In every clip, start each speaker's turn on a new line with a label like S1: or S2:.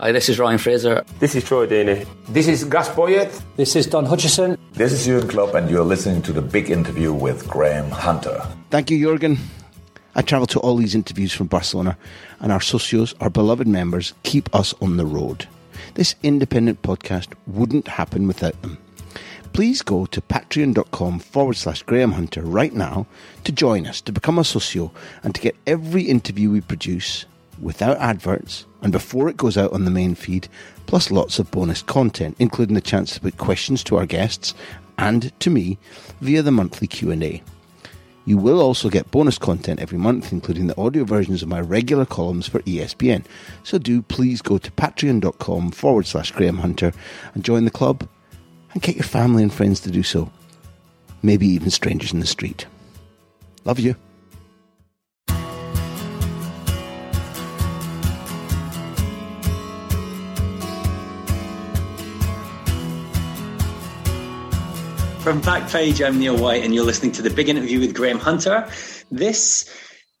S1: Hi, this is Ryan Fraser.
S2: This is Troy Deeney.
S3: This is Gus Poyet.
S4: This is Don Hutchison.
S5: This is Jurgen Klopp, and you're listening to the big interview with Graham Hunter.
S6: Thank you, Jurgen. I travel to all these interviews from Barcelona, and our socios, our beloved members, keep us on the road. This independent podcast wouldn't happen without them. Please go to patreon.com forward slash Graham Hunter right now to join us, to become a socio, and to get every interview we produce without adverts and before it goes out on the main feed, plus lots of bonus content, including the chance to put questions to our guests and to me via the monthly Q&A. You will also get bonus content every month, including the audio versions of my regular columns for ESPN. So do please go to patreon.com forward slash Graham Hunter and join the club and get your family and friends to do so. Maybe even strangers in the street. Love you.
S7: From Backpage, I'm Neil White, and you're listening to the big interview with Graham Hunter. This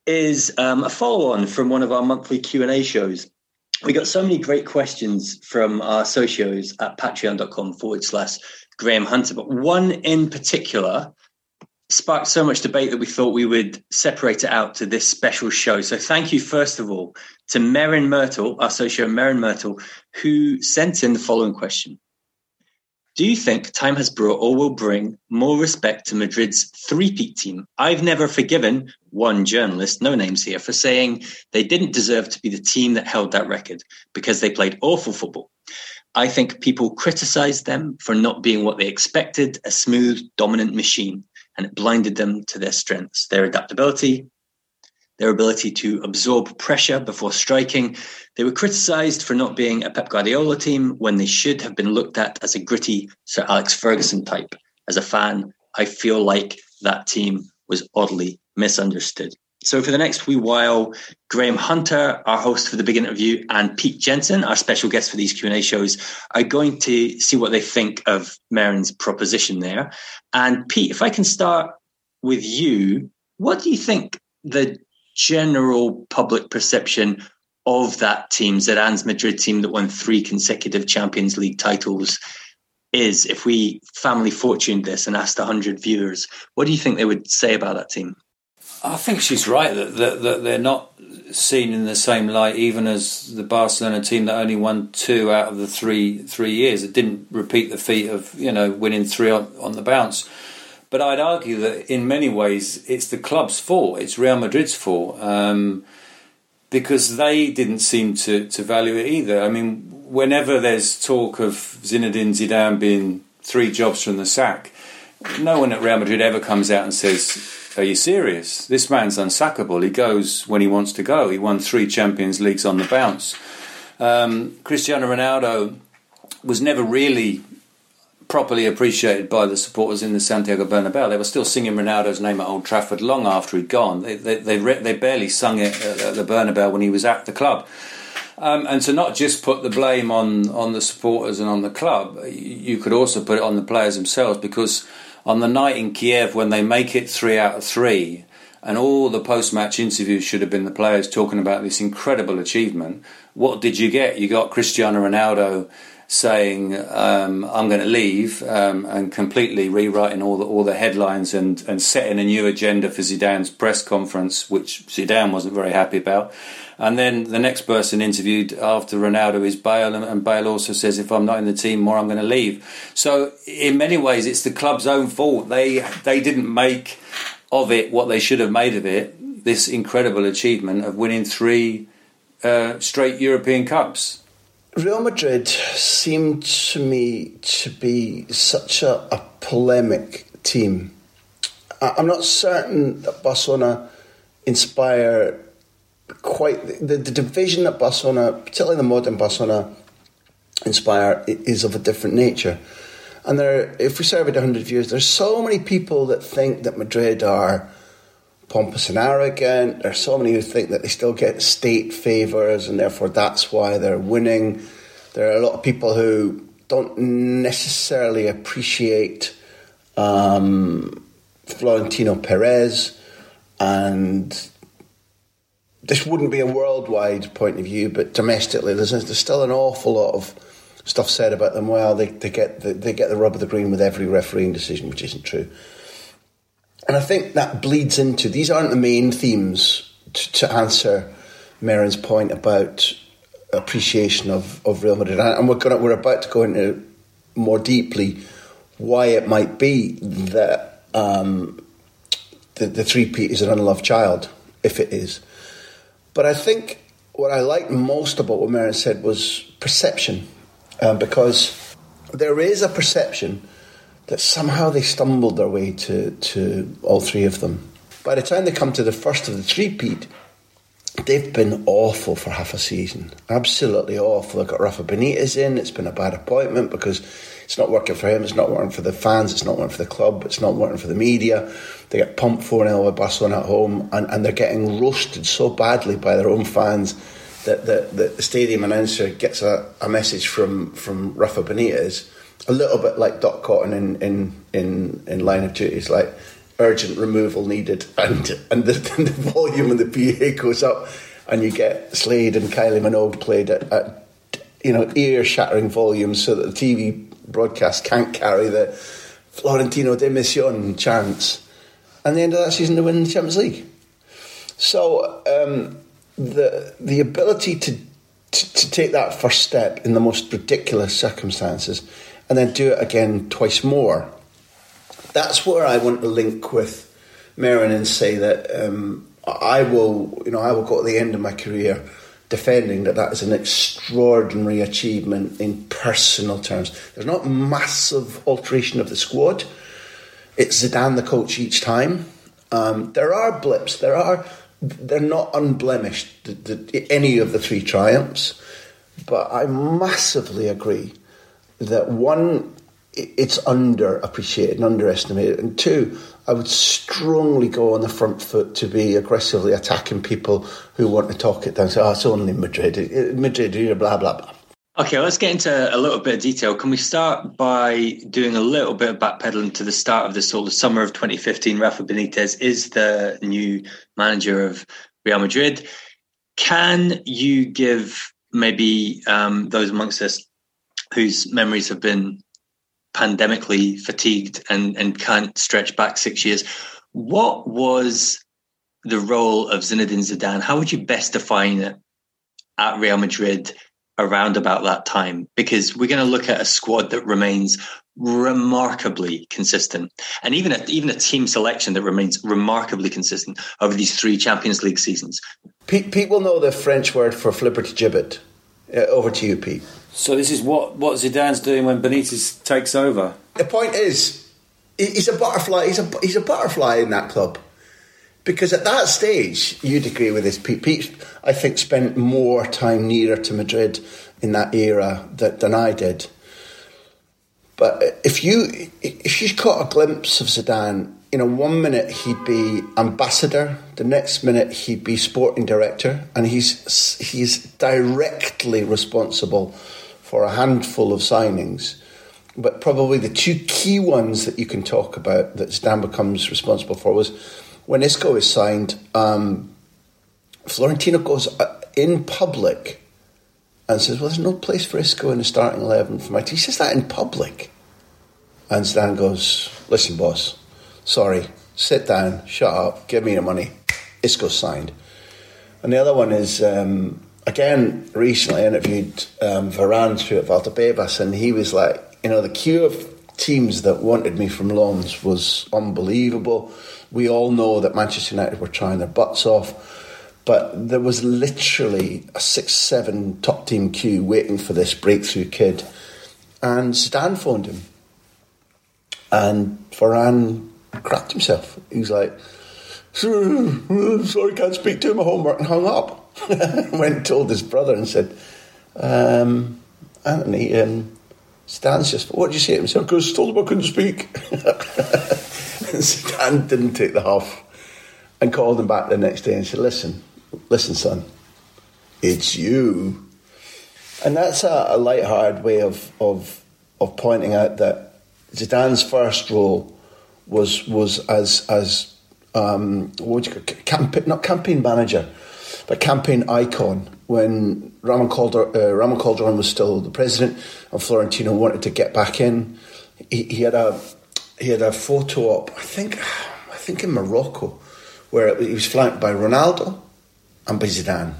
S7: is um, a follow-on from one of our monthly Q and A shows. We got so many great questions from our socios at patreon.com forward slash Graham Hunter, but one in particular sparked so much debate that we thought we would separate it out to this special show. So thank you, first of all, to Merin Myrtle, our socio Merin Myrtle, who sent in the following question. Do you think time has brought or will bring more respect to Madrid's three-peat team? I've never forgiven one journalist, no names here, for saying they didn't deserve to be the team that held that record because they played awful football. I think people criticized them for not being what they expected, a smooth, dominant machine, and it blinded them to their strengths, their adaptability, their ability to absorb pressure before striking. They were criticised for not being a Pep Guardiola team when they should have been looked at as a gritty Sir Alex Ferguson type. As a fan, I feel like that team was oddly misunderstood. So for the next wee while, Graham Hunter, our host for the big interview, and Pete Jenson, our special guest for these Q&A shows, are going to see what they think of Merin's proposition there. And Pete, if I can start with you, what do you think the general public perception of that team, Zidane's Madrid team that won three consecutive Champions League titles, is if we family fortuned this and asked 100 viewers, what do you think they would say about that team?
S4: I think she's right that, that, that they're not seen in the same light, even as the Barcelona team that only won two out of the three three years. It didn't repeat the feat of you know winning three on, on the bounce. But I'd argue that in many ways it's the club's fault. It's Real Madrid's fault um, because they didn't seem to, to value it either. I mean, whenever there's talk of Zinedine Zidane being three jobs from the sack, no one at Real Madrid ever comes out and says, "Are you serious? This man's unsackable. He goes when he wants to go. He won three Champions Leagues on the bounce." Um, Cristiano Ronaldo was never really properly appreciated by the supporters in the Santiago Bernabeu. They were still singing Ronaldo's name at Old Trafford long after he'd gone. They they they, they barely sung it at the Bernabeu when he was at the club. Um, and to not just put the blame on on the supporters and on the club, you could also put it on the players themselves because on the night in Kiev when they make it three out of three. And all the post match interviews should have been the players talking about this incredible achievement. What did you get? You got Cristiano Ronaldo saying um, I'm going to leave um, and completely rewriting all the all the headlines and and setting a new agenda for Zidane's press conference, which Zidane wasn't very happy about. And then the next person interviewed after Ronaldo is Bale, and Bale also says, "If I'm not in the team more, I'm going to leave." So in many ways, it's the club's own fault. They they didn't make of it what they should have made of it. This incredible achievement of winning three uh, straight European Cups.
S6: Real Madrid seemed to me to be such a, a polemic team. I'm not certain that Barcelona inspire quite the, the division that Barcelona, particularly the modern Barcelona, inspire is of a different nature. And there, if we surveyed 100 years, there's so many people that think that Madrid are pompous and arrogant. There's so many who think that they still get state favours and therefore that's why they're winning. There are a lot of people who don't necessarily appreciate um, Florentino Perez and this wouldn't be a worldwide point of view, but domestically, there's, there's still an awful lot of stuff said about them. Well, they, they get the, they get the rub of the green with every refereeing decision, which isn't true. And I think that bleeds into these aren't the main themes to, to answer Marin's point about appreciation of, of Real Madrid, and we're gonna we're about to go into more deeply why it might be that um, the the three-peat is an unloved child, if it is. But I think what I liked most about what Marin said was perception, um, because there is a perception that somehow they stumbled their way to, to all three of them. By the time they come to the first of the three-peat, they've been awful for half a season. Absolutely awful. They've got Rafa Benitez in. It's been a bad appointment because it's not working for him, it's not working for the fans, it's not working for the club, it's not working for the media. They get pumped 4 0 by Barcelona at home and, and they're getting roasted so badly by their own fans that the, the, the stadium announcer gets a, a message from, from Rafa Benitez, a little bit like Dot Cottan in, in, in, in Line of Duty. It's like urgent removal needed, and, and, the, and the volume of the PA goes up, and you get Slade and Kylie Minogue played at, at you know ear shattering volumes so that the TV broadcast can't carry the Florentino dimisión chants. And the end of that season, they win the Champions League. So um, the the ability to, to, to take that first step in the most ridiculous circumstances, and then do it again twice more. That's where I want to link with Marin and say that um, I will, you know, I will go to the end of my career defending that that is an extraordinary achievement in personal terms. There's not massive alteration of the squad. It's Zidane the coach each time. Um, there are blips. There are. They're not unblemished. The, the, any of the three triumphs, but I massively agree that one, it's underappreciated and underestimated, and two, I would strongly go on the front foot to be aggressively attacking people who want to talk it down. Say, oh, it's only Madrid, Madrid, blah, blah, blah.
S7: Okay, let's get into a little bit of detail. Can we start by doing a little bit of backpedaling to the start of the sort of summer of 2015? Rafa Benitez is the new manager of Real Madrid. Can you give maybe um, those amongst us whose memories have been pandemically fatigued and, and can't stretch back six years. What was the role of Zinedine Zidane? How would you best define it at Real Madrid around about that time? Because we're going to look at a squad that remains remarkably consistent, and even a, even a team selection that remains remarkably consistent over these three Champions League seasons.
S6: People know the French word for flipper to gibbet. Uh, over to you, Pete.
S4: So this is what, what Zidane's doing when Benitez takes over.
S6: The point is, he's a butterfly. He's a he's a butterfly in that club because at that stage, you'd agree with this. Pete, Pete I think, spent more time nearer to Madrid in that era that, than I did. But if you if you caught a glimpse of Zidane, you know, one minute he'd be ambassador, the next minute he'd be sporting director, and he's he's directly responsible for a handful of signings. But probably the two key ones that you can talk about that Stan becomes responsible for was when Isco is signed, um, Florentino goes uh, in public and says, Well, there's no place for Isco in the starting 11 for my team. He says that in public. And Stan goes, Listen, boss, sorry, sit down, shut up, give me your money. Isco's signed. And the other one is um, again, recently interviewed um, Varane through at Valdebebas, and he was like, you know, the queue of teams that wanted me from Lens was unbelievable. We all know that Manchester United were trying their butts off. but there was literally a six, seven top team queue waiting for this breakthrough kid. And Zidane phoned him. And Varane cracked himself. He was like, sorry, can't speak to him, my homework, and hung up. Went and told his brother and said, um, Anthony, um, Stan's just, what did you say to him? He said, because told him I couldn't speak. And Stan didn't take the huff and called him back the next day and said, listen, listen, son, it's you. And that's a, a light-hearted way of, of, of pointing out that Zidane's first role was was as as um, what would you call camp, not campaign manager, but campaign icon when Ramon Calder, uh, Ramon Calderon was still the president and Florentino wanted to get back in. He, he, had a he had a photo op, I think I think in Morocco, where he was flanked by Ronaldo and by Zidane,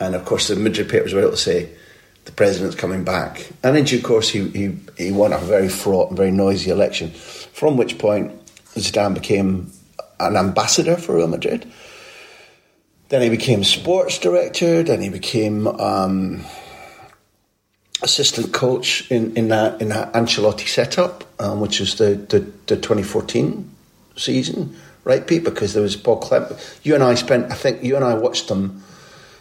S6: and of course the Madrid papers were able to say the president's coming back. And in due course, he, he, he won a very fraught and very noisy election, from which point Zidane became an ambassador for Real Madrid. Then he became sports director. Then he became um, assistant coach in, in that in that Ancelotti setup, um, which was the, the, the 2014 season, right, Pete? Because there was Paul Clement. You and I spent, I think, you and I watched them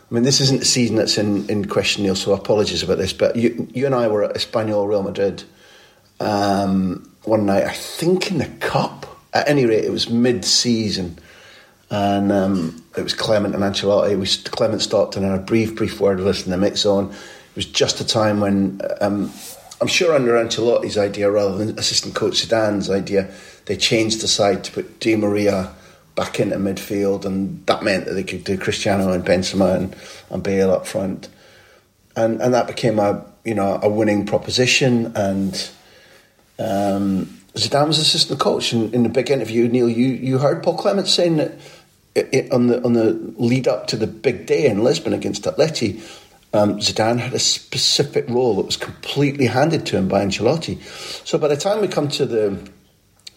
S6: I mean, this isn't the season that's in, in question, Neil, so apologies about this. But you, you and I were at Espanyol Real Madrid um, one night, I think in the Cup. At any rate, it was mid season. And um, it was Clement and Ancelotti. We, Clement stopped and had a brief, brief word with us in the mix zone. It was just a time when, um, I'm sure under Ancelotti's idea rather than assistant coach Zidane's idea, they changed the side to put Di Maria back into midfield, and that meant that they could do Cristiano and Benzema and, and Bale up front, and and that became a you know a winning proposition. And um, Zidane was assistant coach, and in the big interview, Neil, you you heard Paul Clement saying that it, on the on the lead up to the big day in Lisbon against Atleti. Um, Zidane had a specific role that was completely handed to him by Ancelotti. So by the time we come to the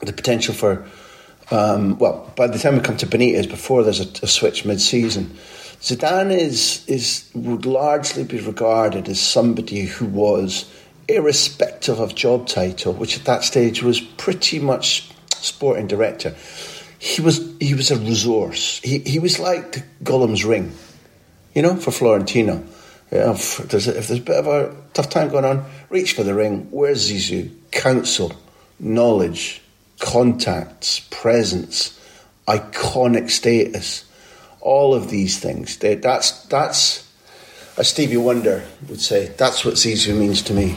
S6: the potential for um, well, by the time we come to Benitez, before there's a, a switch mid-season, Zidane is is would largely be regarded as somebody who was, irrespective of job title, which at that stage was pretty much sporting director. He was he was a resource. He he was like the Gollum's ring, you know, for Florentino. If, there's a, if there's a bit of a tough time going on, reach for the ring. Where's Zizou? Counsel, knowledge, contacts, presence, iconic status, all of these things. That's that's as Stevie Wonder would say. That's what Zizou means to me.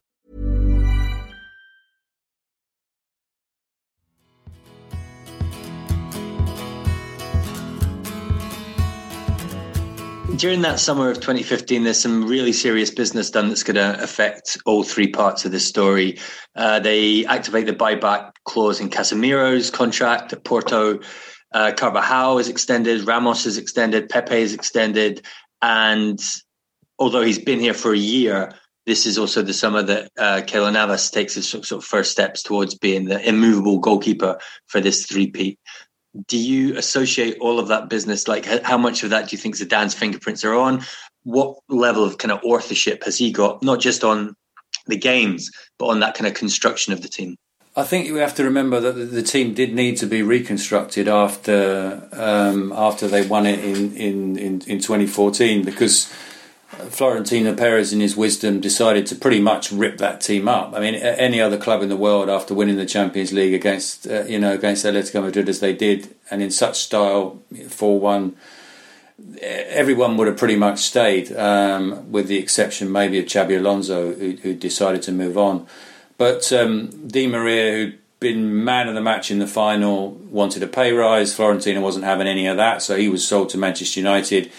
S7: During that summer of 2015, there's some really serious business done that's going to affect all three parts of this story. Uh, they activate the buyback clause in Casemiro's contract at Porto. Uh, Carvajal is extended, Ramos is extended, Pepe is extended, and although he's been here for a year, this is also the summer that uh, Navas takes his sort of first steps towards being the immovable goalkeeper for this three-peat. Do you associate all of that business? Like, how much of that do you think Zidane's fingerprints are on? What level of kind of authorship has he got, not just on the games, but on that kind of construction of the team?
S4: I think we have to remember that the team did need to be reconstructed after um, after they won it in, in, in, in 2014 because Florentino Perez, in his wisdom, decided to pretty much rip that team up. I mean, any other club in the world, after winning the Champions League against uh, you know against Atletico Madrid as they did, and in such style, four one, everyone would have pretty much stayed, um, with the exception maybe of Xabi Alonso, who, who decided to move on. But um, Di Maria, who'd been man of the match in the final, wanted a pay rise. Florentino wasn't having any of that, so he was sold to Manchester United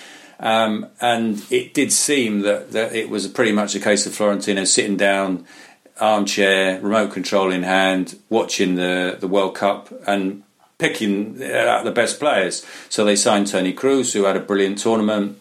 S4: um, and it did seem that, that it was pretty much a case of Florentino sitting down, armchair, remote control in hand, watching the, the World Cup and picking out the best players. So they signed Toni Kroos, who had a brilliant tournament.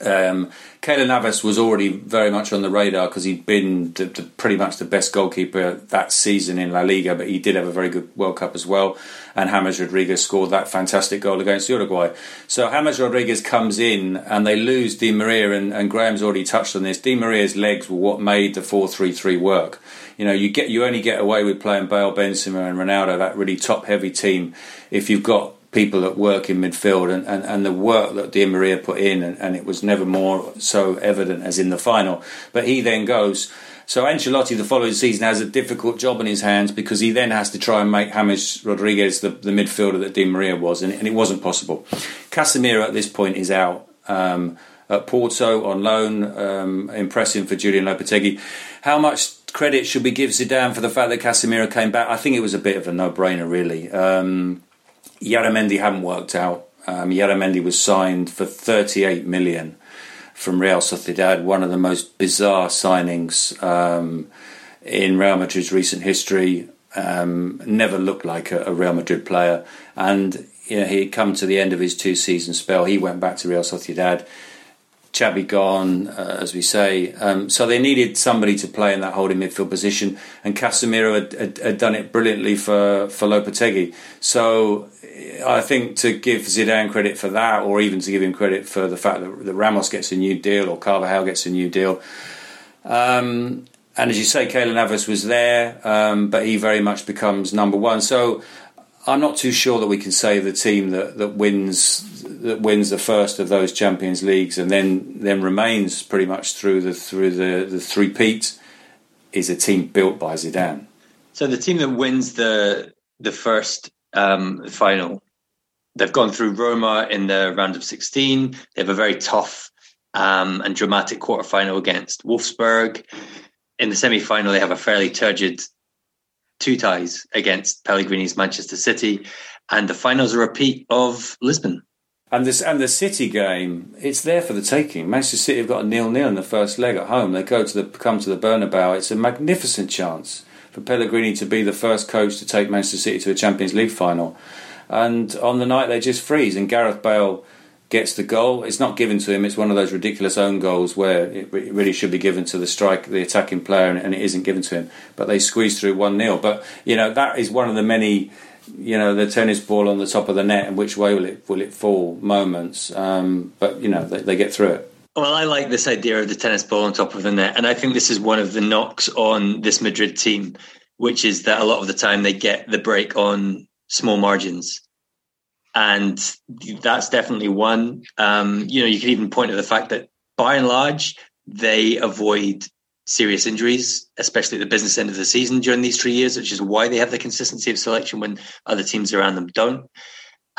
S4: Um, Keylor Navas was already very much on the radar because he'd been the, the, pretty much the best goalkeeper that season in La Liga, but he did have a very good World Cup as well. And James Rodriguez scored that fantastic goal against Uruguay. So James Rodriguez comes in and they lose Di Maria, and, and Graham's already touched on this. Di Maria's legs were what made the 4 3 3 work. You know, you get you only get away with playing Bale, Benzema, and Ronaldo, that really top heavy team, if you've got people that work in midfield and, and, and the work that Di Maria put in, and, and, it was never more so evident as in the final. But he then goes. So Ancelotti, the following season, has a difficult job in his hands because he then has to try and make James Rodriguez the, the midfielder that Di Maria was, and, and, it wasn't possible. Casemiro at this point is out. Um, at Porto on loan, um, for Julen Lopetegui. How much credit should we give Zidane for the fact that Casemiro came back? I think it was a bit of a no-brainer, really. Um, Illarramendi hadn't worked out. Um, Illarramendi was signed for 38 million from Real Sociedad, one of the most bizarre signings um, in Real Madrid's recent history. Um, never looked like a, a, Real Madrid player, and you know, he had come to the end of his two-season spell. He went back to Real Sociedad. Xabi gone, uh, as we say. Um, so they needed somebody to play in that holding midfield position, and Casemiro had, had, had, done it brilliantly for, for Lopetegui. So I think to give Zidane credit for that, or even to give him credit for the fact that, that Ramos gets a new deal or Carvajal gets a new deal. Um, and as you say, Keylor Navas was there, um, but he very much becomes number one. So I'm not too sure that we can say the team that, that wins that wins the first of those Champions Leagues and then then remains pretty much through the through the the three peat is a team built by Zidane.
S7: So the team that wins the the first um, final, they've gone through Roma in the round of 16. They have a very tough um, and dramatic quarterfinal against Wolfsburg. In the semi final, they have a fairly turgid two ties against Pellegrini's Manchester City, and the finals a repeat of Lisbon.
S4: And this and the City game, it's there for the taking. Manchester City have got a nil-nil in the first leg at home. They go to the come to the Bernabeu. It's a magnificent chance for Pellegrini to be the first coach to take Manchester City to a Champions League final. And on the night they just freeze, and Gareth Bale gets the goal. It's not given to him. It's one of those ridiculous own goals where it really should be given to the strike, the attacking player, and it isn't given to him. But they squeeze through one 0 But you know that is one of the many you know the tennis ball on the top of the net and which way will it will it fall moments um, but you know they, they, get through it
S7: well i like this idea of the tennis ball on top of the net and i think this is one of the knocks on this madrid team which is that a lot of the time they get the break on small margins and that's definitely one um, you know you could even point to the fact that by and large they avoid serious injuries, especially at the business end of the season during these three years, which is why they have the consistency of selection when other teams around them don't.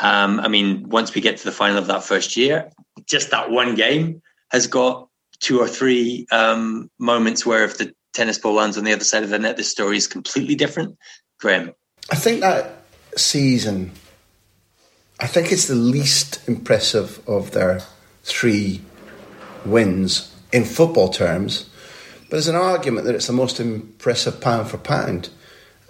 S7: Um, I mean, once we get to the final of that first year, just that one game has got two or three um, moments where if the tennis ball lands on the other side of the net, the story is completely different. Graham.
S6: I think that season, I think it's the least impressive of their three wins in football terms, but there's an argument that it's the most impressive pound for pound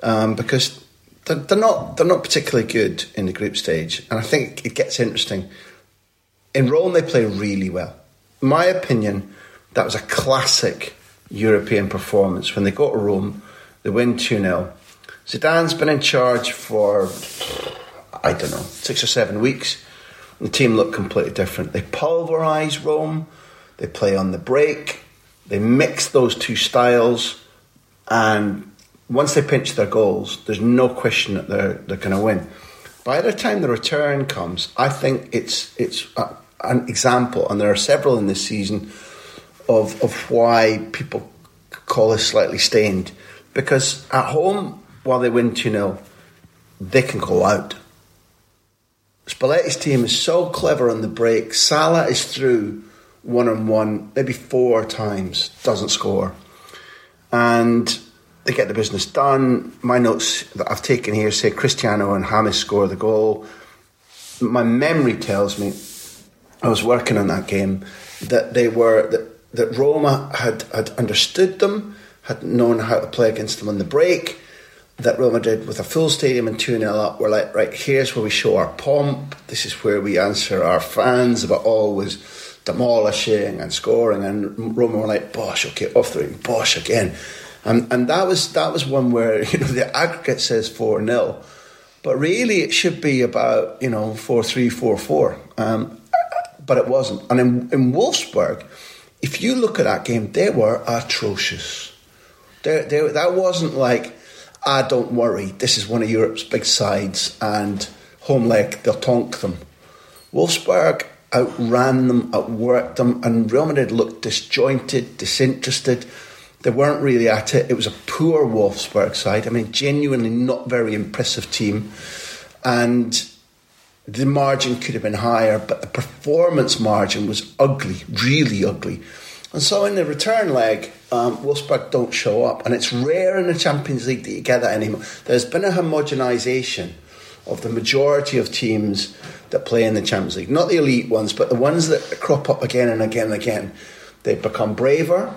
S6: um, because they're, they're, not they're not particularly good in the group stage, and I think it gets interesting. In Rome, they play really well. My opinion, that was a classic European performance. When they go to Rome, they win 2 0. Zidane's been in charge for, I don't know, six or seven weeks. The team look completely different. They pulverise Rome, they play on the break, they mix those two styles, and once they pinch their goals, there's no question that they're, they're going to win. By the time the return comes, I think it's, it's an example, and there are several in this season, of, of why people call us slightly stained. Because at home, while they win 2 0, they can go out. Spalletti's team is so clever on the break. Salah is through one on one, maybe four times, doesn't score. And they get the business done. My notes that I've taken here say Cristiano and James score the goal. My memory tells me, I was working on that game, that they were that, that Roma had, had understood them, had known how to play against them on the break, that Real Madrid, with a full stadium and 2 0 up, were like, right, here's where we show our pomp. This is where we answer our fans about always demolishing and scoring. And Roma were like, Bosh, okay, off the ring, Bosh again. And, and that was that was one where, you know, the aggregate says 4 0. But really, it should be about, you know, 4 3, 4 4. Um, but it wasn't. And in, in Wolfsburg, if you look at that game, they were atrocious. They, they, that wasn't like, ah, don't worry, this is one of Europe's big sides, and home leg, they'll tonk them. Wolfsburg outran them, outworked them, and Real Madrid looked disjointed, disinterested. They weren't really at it. It was a poor Wolfsburg side. I mean, genuinely not very impressive team. And the margin could have been higher, but the performance margin was ugly, really ugly. And so in the return leg, um, Wolfsburg don't show up. And it's rare in the Champions League that you get that anymore. There's been a homogenisation of the majority of teams that play in the Champions League. Not the elite ones, but the ones that crop up again and again and again. They've become braver.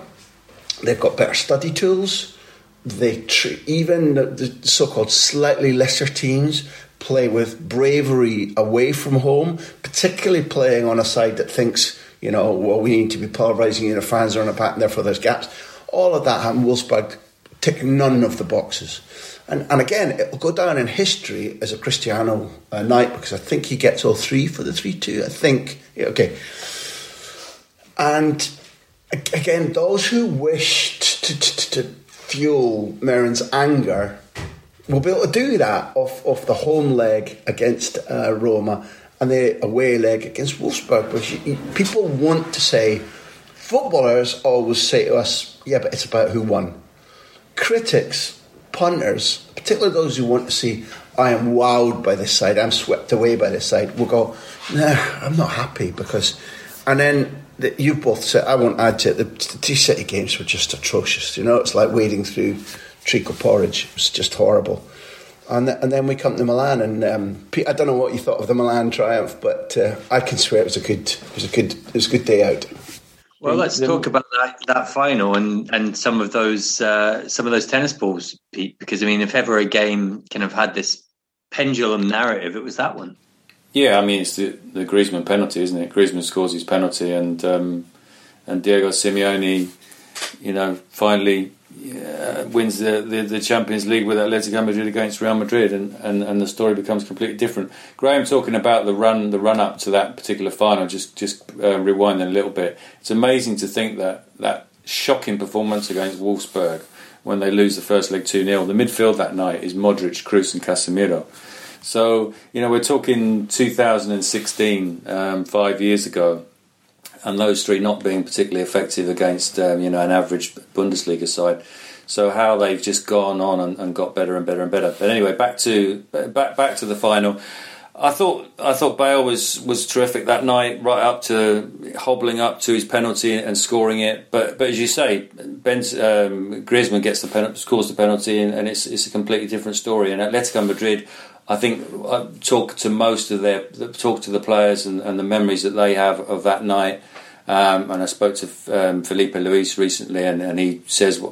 S6: They've got better study tools. They tr- even the, the so-called slightly lesser teams play with bravery away from home, particularly playing on a side that thinks you know, well, we need to be pulverising, you know, fans are on a pattern, therefore there's gaps. All of that happened. Wolfsburg tick none of the boxes. And, and again, it will go down in history as a Cristiano uh, night because I think he gets all three for the 3 2. I think. Yeah, okay. And again, those who wished to, to, to fuel Mehren's anger will be able to do that off, off the home leg against uh, Roma and the away leg against Wolfsburg. But you, people want to say, footballers always say to us, yeah, but it's about who won. Critics, punters, particularly those who want to see, I am wowed by this side, I'm swept away by this side, will go, nah, I'm not happy because. And then the, you both said, I won't add to it, the, the two City games were just atrocious. You know, it's like wading through treacle porridge. It was just horrible. And, th- and then we come to Milan, and um, I don't know what you thought of the Milan triumph, but uh, I can swear it was a good, it was a good, it was a good day out.
S7: Well, let's talk about that, that final and, and some of those uh, some of those tennis balls, Pete. Because I mean, if ever a game kind of had this pendulum narrative, it was that one.
S4: Yeah, I mean, it's the, the Griezmann penalty, isn't it? Griezmann scores his penalty, and um, and Diego Simeone, you know, finally uh, wins the, the, the, Champions League with Atletico Madrid against Real Madrid, and, and, and the story becomes completely different. Graham talking about the run the run up to that particular final. Just just uh, rewinding a little bit. It's amazing to think that that shocking performance against Wolfsburg when they lose the first leg two 0 The midfield that night is Modric, Kroos, and Casemiro. So you know we're talking 2016, um, five years ago and those three not being particularly effective against um, you know an average Bundesliga side. So how they've just gone on and, and, got better and better and better. But anyway, back to back back to the final. I thought I thought Bale was was terrific that night, right up to hobbling up to his penalty and scoring it. But but as you say, Ben um, Griezmann gets the penalty, scores the penalty, and, and, it's it's a completely different story. And Atletico Madrid, I think, I uh, talk to most of their talk to the players and, and the memories that they have of that night Um, and I spoke to um, Filipe Luis recently, and, and he says,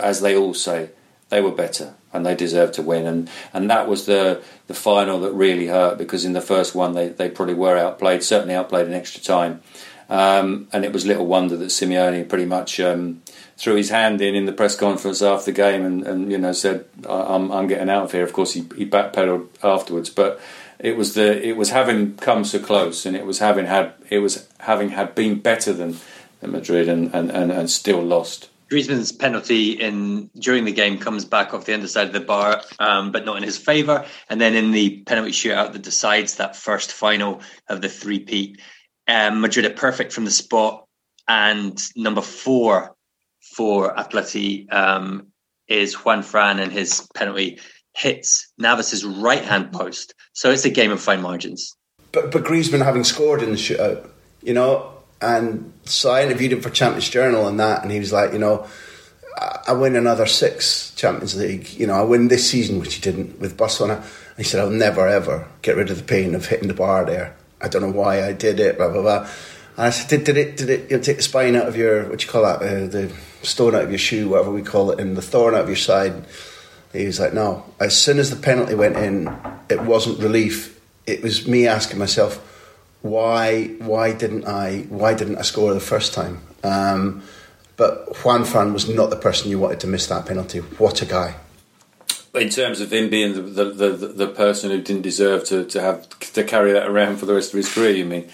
S4: as they all say, they were better and they deserved to win. And, and that was the, the final that really hurt because in the first one they, they probably were outplayed, certainly outplayed in extra time. Um, and it was little wonder that Simeone pretty much um, threw his hand in in the press conference after the game and, and you know said, "I'm, I'm getting out of here." Of course, he, he backpedaled afterwards, but it was the it was having come so close, and it was having had it was having had been better than, than Madrid and, and, and, and still lost.
S7: Griezmann's penalty in during the game comes back off the underside of the bar, um, but not in his favour. And then in the penalty shootout that decides that first final of the three-peat, um, Madrid are perfect from the spot. And number four for Atleti um, is Juanfran, and his penalty hits Navas's right hand post. So it's a game of fine margins.
S6: But but Griezmann having scored in the shootout, you know, and so I interviewed him for Champions Journal and that, and he was like, you know, I win another six Champions League. You know, I win this season, which he didn't with Barcelona. And he said, I'll never ever get rid of the pain of hitting the bar there. I don't know why I did it. Blah blah blah. I said, did, did it? Did it? You know, take the spine out of your what you call that? Uh, the stone out of your shoe, whatever we call it, and the thorn out of your side. He was like, no. As soon as the penalty went in, it wasn't relief. It was me asking myself why why didn't I why didn't I score the first time? Um, but Juanfran was not the person you wanted to miss that penalty. What a guy!
S4: In terms of him being the the, the, the person who didn't deserve to, to have to carry that around for the rest of his career, you mean?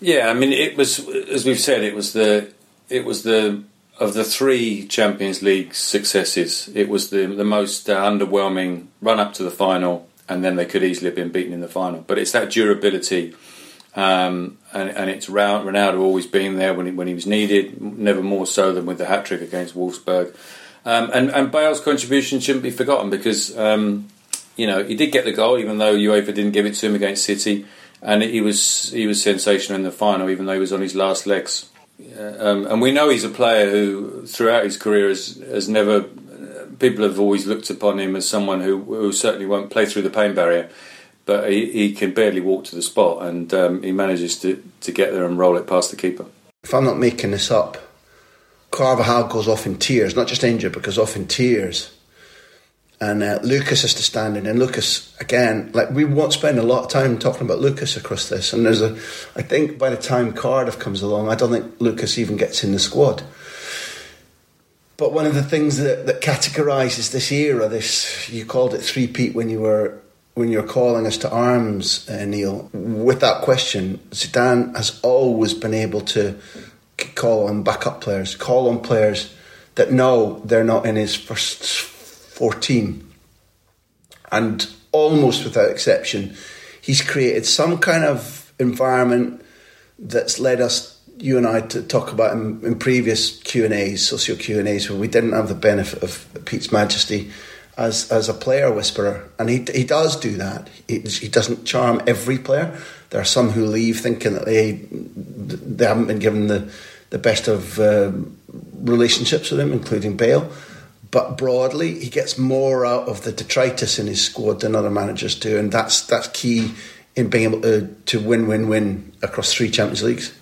S4: Yeah, I mean it was as we've said, it was the it was the of the three Champions League successes, it was the the most uh, underwhelming run up to the final, and then they could easily have been beaten in the final. But it's that durability um, and, and, it's Ronaldo always being there when he, when he was needed, never more so than with the hat trick against Wolfsburg. Um, and, and Bale's contribution shouldn't be forgotten because um, you know he did get the goal, even though UEFA didn't give it to him against City, and he was he was sensational in the final, even though he was on his last legs. Um, and we know he's a player who, throughout his career, has, has never. People have always looked upon him as someone who, who certainly won't play through the pain barrier but he, he can barely walk to the spot, and um, he manages to, to get there and roll it past the keeper.
S6: If I'm not making this up, Carvajal goes off in tears, not just injured, but goes off in tears. And uh, Lucas has to stand in. And Lucas, again, like we won't spend a lot of time talking about Lucas across this. And there's a, I think by the time Cardiff comes along, I don't think Lucas even gets in the squad. But one of the things that, that categorises this era, this you called it three-peat when you were when you're calling us to arms, uh, Neil, with that question, Zidane has always been able to call on backup players, call on players that know they're not in his first 14. And almost without exception, he's created some kind of environment that's led us, you and I, to talk about in, in previous Q and A's, socio Q and A's, where we didn't have the benefit of Pete's Majesty as as a player whisperer, and he he does do that. He, he doesn't charm every player. There are some who leave thinking that they they haven't been given the the best of uh, relationships with him, including Bale. But broadly, he gets more out of the detritus in his squad than other managers do, and that's that's key in being able to to win win win across three Champions Leagues.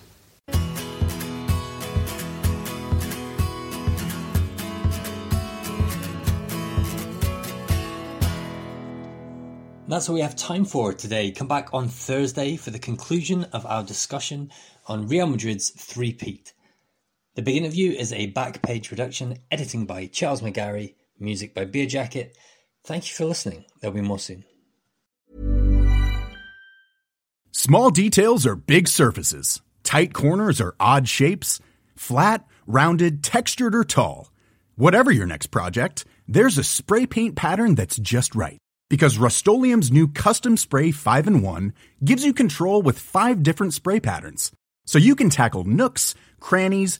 S3: That's all we have time for today. Come back on Thursday for the conclusion of our discussion on Real Madrid's three-peat. The Big Interview is a back page production, editing by Charles McGarry, music by Beer Jacket. Thank you for listening. There'll be more soon.
S8: Small details are big surfaces, tight corners are odd shapes, flat, rounded, textured, or tall. Whatever your next project, there's a spray paint pattern that's just right because Rust-Oleum Custom Spray 5 and 1 gives you control with five different spray patterns. So you can tackle nooks, crannies,